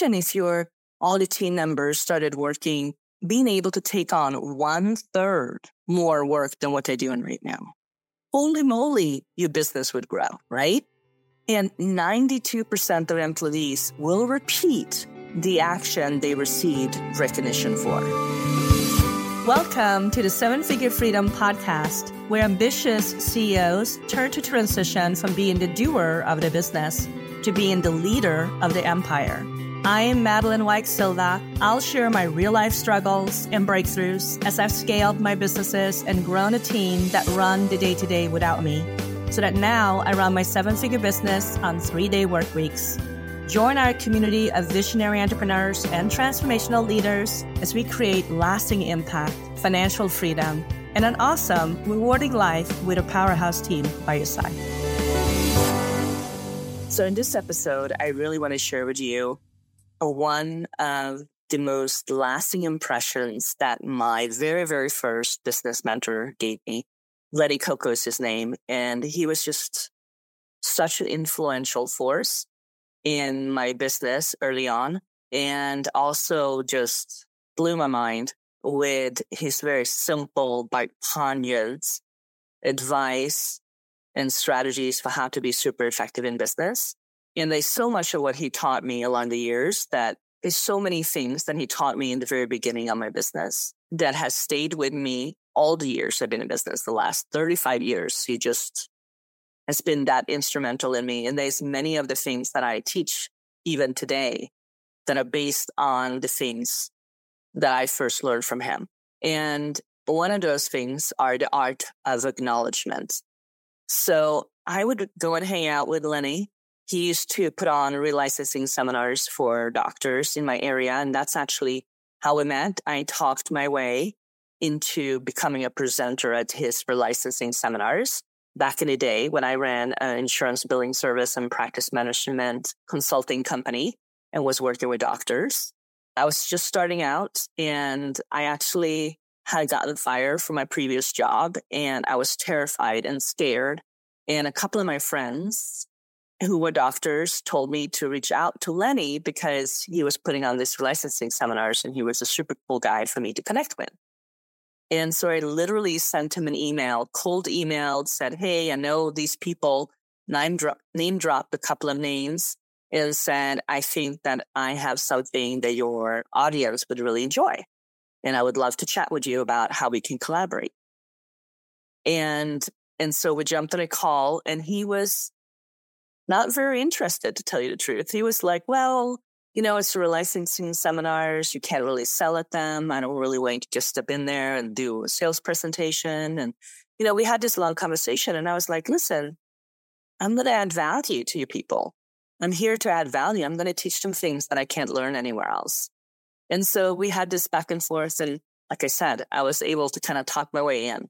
imagine if your all the team members started working, being able to take on one third more work than what they're doing right now. Holy moly, your business would grow, right? And 92% of employees will repeat the action they received recognition for. Welcome to the Seven Figure Freedom Podcast, where ambitious CEOs turn to transition from being the doer of the business to being the leader of the empire. I am Madeleine Wyke Silva. I'll share my real life struggles and breakthroughs as I've scaled my businesses and grown a team that run the day to day without me, so that now I run my seven figure business on three day work weeks. Join our community of visionary entrepreneurs and transformational leaders as we create lasting impact, financial freedom, and an awesome, rewarding life with a powerhouse team by your side. So, in this episode, I really want to share with you one of the most lasting impressions that my very, very first business mentor gave me. Lenny Coco is his name. And he was just such an influential force in my business early on and also just blew my mind with his very simple but poignant advice and strategies for how to be super effective in business. And there's so much of what he taught me along the years that there's so many things that he taught me in the very beginning of my business that has stayed with me all the years I've been in business, the last 35 years. He just has been that instrumental in me. And there's many of the things that I teach even today that are based on the things that I first learned from him. And one of those things are the art of acknowledgement. So I would go and hang out with Lenny he used to put on relicensing seminars for doctors in my area. And that's actually how we met. I talked my way into becoming a presenter at his relicensing seminars back in the day when I ran an insurance billing service and practice management consulting company and was working with doctors. I was just starting out and I actually had gotten fired from my previous job and I was terrified and scared. And a couple of my friends who were doctors told me to reach out to Lenny because he was putting on these licensing seminars and he was a super cool guy for me to connect with. And so I literally sent him an email, cold emailed, said, Hey, I know these people, name, dro- name dropped a couple of names and said, I think that I have something that your audience would really enjoy. And I would love to chat with you about how we can collaborate. And, and so we jumped on a call and he was not very interested, to tell you the truth. He was like, well, you know, it's licensing seminars. You can't really sell at them. I don't really want to just step in there and do a sales presentation. And, you know, we had this long conversation and I was like, listen, I'm going to add value to you people. I'm here to add value. I'm going to teach them things that I can't learn anywhere else. And so we had this back and forth. And like I said, I was able to kind of talk my way in.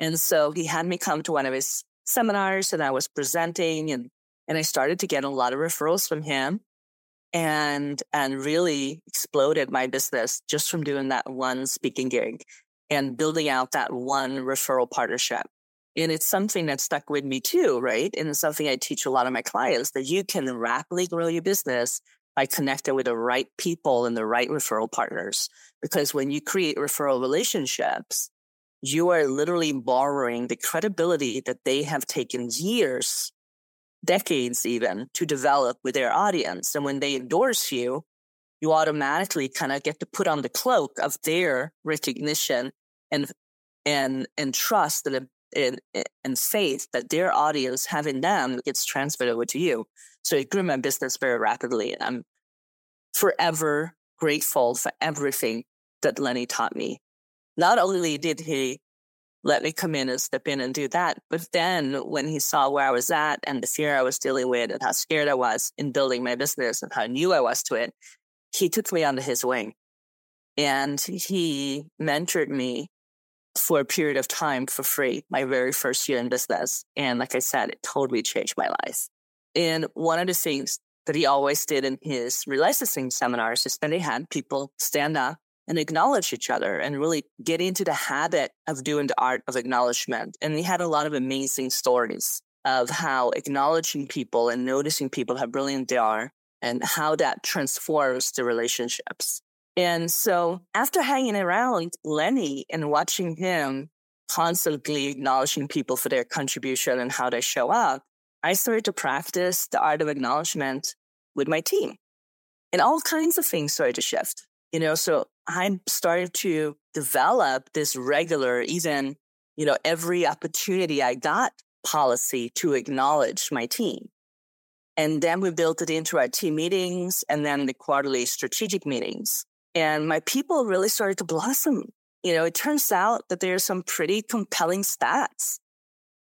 And so he had me come to one of his seminars and I was presenting and and I started to get a lot of referrals from him and, and really exploded my business just from doing that one speaking gig and building out that one referral partnership. And it's something that stuck with me too, right? And it's something I teach a lot of my clients that you can rapidly grow your business by connecting with the right people and the right referral partners. Because when you create referral relationships, you are literally borrowing the credibility that they have taken years decades even to develop with their audience. And when they endorse you, you automatically kind of get to put on the cloak of their recognition and and and trust and and, and faith that their audience have in them gets transferred over to you. So it grew my business very rapidly. And I'm forever grateful for everything that Lenny taught me. Not only did he let me come in and step in and do that. But then when he saw where I was at and the fear I was dealing with and how scared I was in building my business and how new I was to it, he took me under his wing and he mentored me for a period of time for free, my very first year in business. And like I said, it totally changed my life. And one of the things that he always did in his relicensing seminars is that he had people stand up and acknowledge each other and really get into the habit of doing the art of acknowledgement. And we had a lot of amazing stories of how acknowledging people and noticing people how brilliant they are and how that transforms the relationships. And so after hanging around Lenny and watching him constantly acknowledging people for their contribution and how they show up, I started to practice the art of acknowledgement with my team. And all kinds of things started to shift. You know, so I started to develop this regular, even, you know, every opportunity I got policy to acknowledge my team. And then we built it into our team meetings and then the quarterly strategic meetings. And my people really started to blossom. You know, it turns out that there are some pretty compelling stats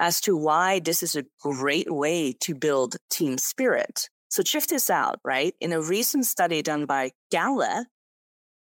as to why this is a great way to build team spirit. So check this out, right? In a recent study done by Gallup,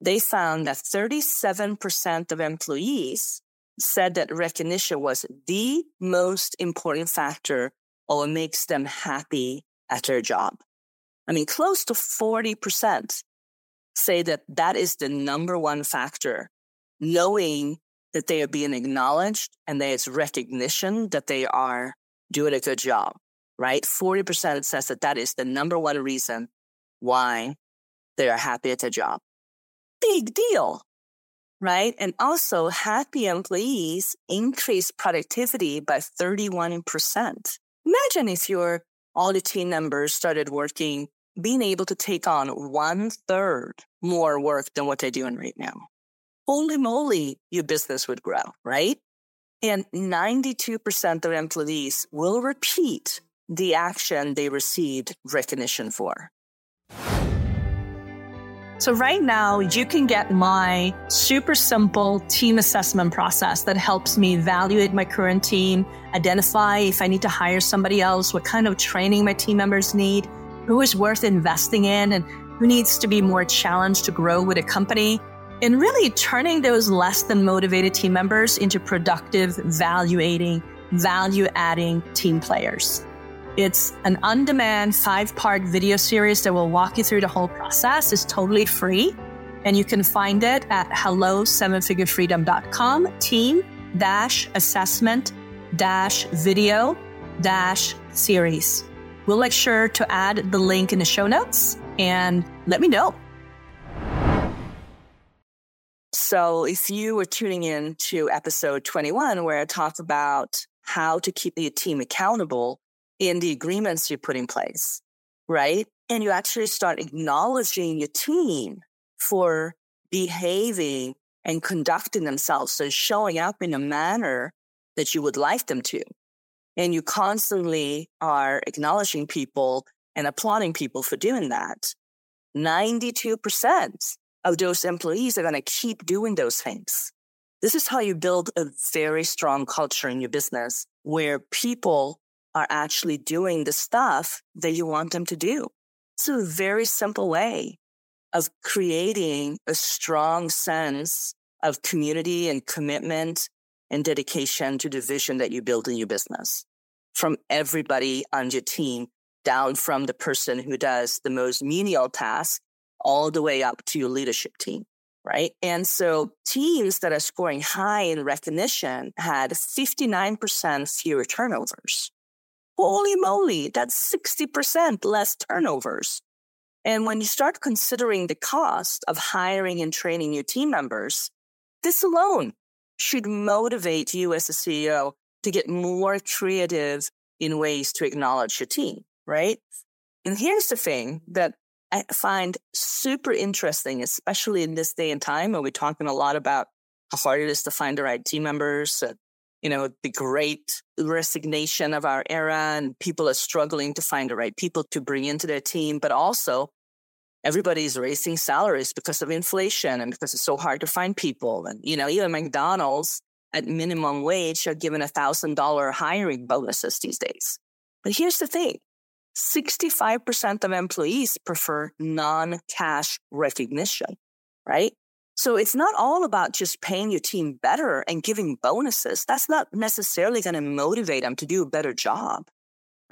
they found that 37% of employees said that recognition was the most important factor or what makes them happy at their job. I mean, close to 40% say that that is the number one factor, knowing that they are being acknowledged and that it's recognition that they are doing a good job, right? 40% says that that is the number one reason why they are happy at their job. Big deal, right? And also happy employees increase productivity by 31%. Imagine if your all the team members started working, being able to take on one third more work than what they're doing right now. Holy moly, your business would grow, right? And 92% of employees will repeat the action they received recognition for. So right now you can get my super simple team assessment process that helps me evaluate my current team, identify if I need to hire somebody else, what kind of training my team members need, who is worth investing in and who needs to be more challenged to grow with a company. And really turning those less than motivated team members into productive, value adding, value adding team players. It's an on demand five part video series that will walk you through the whole process. It's totally free. And you can find it at hello sevenfigurefreedom.com team dash assessment dash video dash series. We'll make sure to add the link in the show notes and let me know. So, if you were tuning in to episode 21, where I talk about how to keep your team accountable, in the agreements you put in place, right? And you actually start acknowledging your team for behaving and conducting themselves. So showing up in a manner that you would like them to. And you constantly are acknowledging people and applauding people for doing that. 92% of those employees are going to keep doing those things. This is how you build a very strong culture in your business where people are actually doing the stuff that you want them to do. It's a very simple way of creating a strong sense of community and commitment and dedication to the vision that you build in your business from everybody on your team down from the person who does the most menial tasks all the way up to your leadership team. Right. And so teams that are scoring high in recognition had 59% fewer turnovers. Holy moly, that's 60% less turnovers. And when you start considering the cost of hiring and training your team members, this alone should motivate you as a CEO to get more creative in ways to acknowledge your team, right? And here's the thing that I find super interesting, especially in this day and time when we're talking a lot about how hard it is to find the right team members, you know, the great resignation of our era and people are struggling to find the right people to bring into their team, but also everybody's raising salaries because of inflation and because it's so hard to find people. And, you know, even McDonald's at minimum wage are given a thousand dollar hiring bonuses these days. But here's the thing. 65% of employees prefer non-cash recognition, right? So it's not all about just paying your team better and giving bonuses. That's not necessarily going to motivate them to do a better job,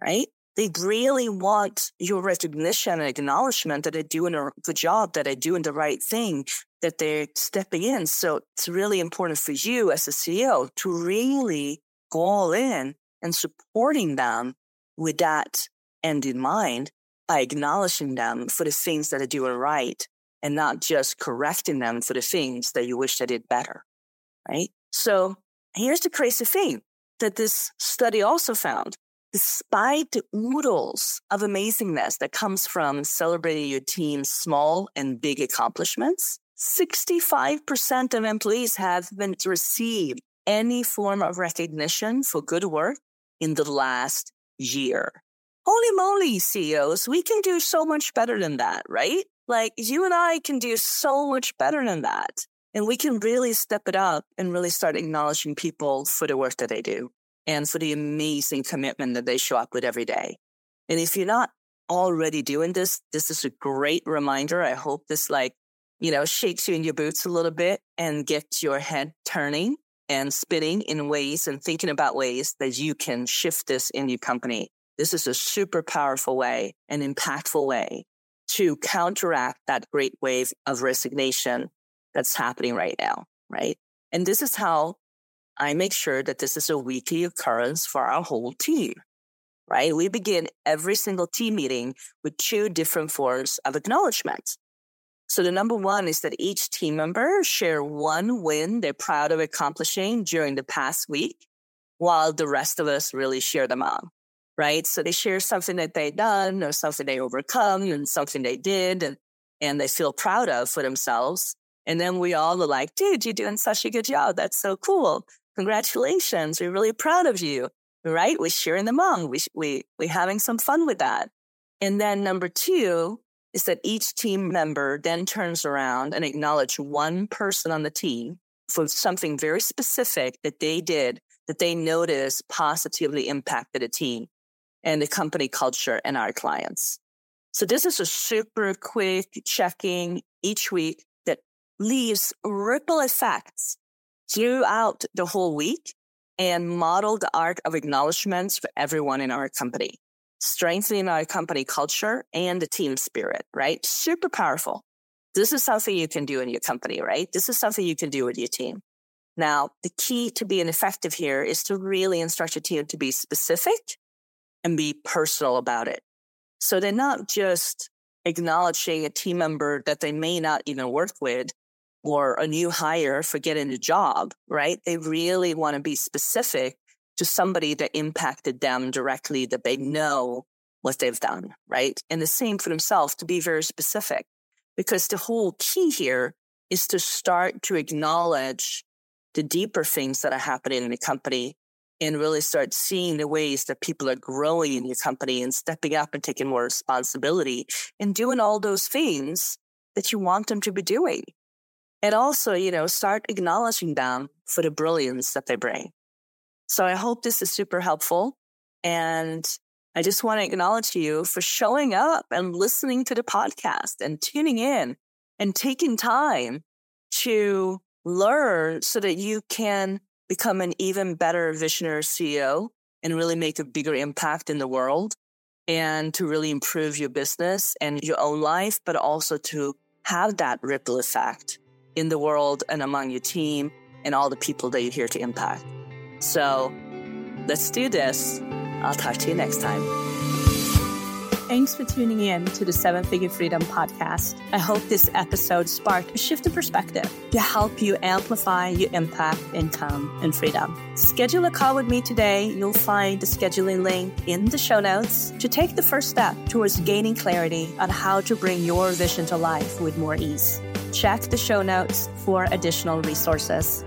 right? They really want your recognition and acknowledgement that they're doing a good job, that they're doing the right thing, that they're stepping in. So it's really important for you as a CEO to really go all in and supporting them with that end in mind by acknowledging them for the things that they're doing right and not just correcting them for the things that you wish they did better. Right. So here's the crazy thing that this study also found. Despite the oodles of amazingness that comes from celebrating your team's small and big accomplishments, 65% of employees have been received any form of recognition for good work in the last year. Holy moly, CEOs, we can do so much better than that, right? Like you and I can do so much better than that. And we can really step it up and really start acknowledging people for the work that they do and for the amazing commitment that they show up with every day. And if you're not already doing this, this is a great reminder. I hope this like, you know, shakes you in your boots a little bit and gets your head turning and spinning in ways and thinking about ways that you can shift this in your company. This is a super powerful way, an impactful way to counteract that great wave of resignation that's happening right now. Right. And this is how I make sure that this is a weekly occurrence for our whole team. Right. We begin every single team meeting with two different forms of acknowledgement. So the number one is that each team member share one win they're proud of accomplishing during the past week, while the rest of us really share them all. Right. So they share something that they done or something they overcome and something they did and, and they feel proud of for themselves. And then we all are like, dude, you're doing such a good job. That's so cool. Congratulations. We're really proud of you. Right. We're sharing them on. We, we, we're having some fun with that. And then number two, is that each team member then turns around and acknowledge one person on the team for something very specific that they did that they notice positively impacted a team and the company culture and our clients. So this is a super quick checking each week that leaves ripple effects throughout the whole week and model the art of acknowledgments for everyone in our company strengthening our company culture and the team spirit, right? Super powerful. This is something you can do in your company, right? This is something you can do with your team. Now, the key to being effective here is to really instruct your team to be specific and be personal about it. So they're not just acknowledging a team member that they may not even work with or a new hire for getting a job, right? They really want to be specific to somebody that impacted them directly that they know what they've done, right? And the same for themselves to be very specific because the whole key here is to start to acknowledge the deeper things that are happening in the company and really start seeing the ways that people are growing in your company and stepping up and taking more responsibility and doing all those things that you want them to be doing. And also, you know, start acknowledging them for the brilliance that they bring. So I hope this is super helpful. And I just want to acknowledge you for showing up and listening to the podcast and tuning in and taking time to learn so that you can become an even better visionary CEO and really make a bigger impact in the world and to really improve your business and your own life, but also to have that ripple effect in the world and among your team and all the people that you're here to impact. So let's do this. I'll talk to you next time. Thanks for tuning in to the Seven Figure Freedom podcast. I hope this episode sparked a shift in perspective to help you amplify your impact, income, and freedom. Schedule a call with me today. You'll find the scheduling link in the show notes to take the first step towards gaining clarity on how to bring your vision to life with more ease. Check the show notes for additional resources.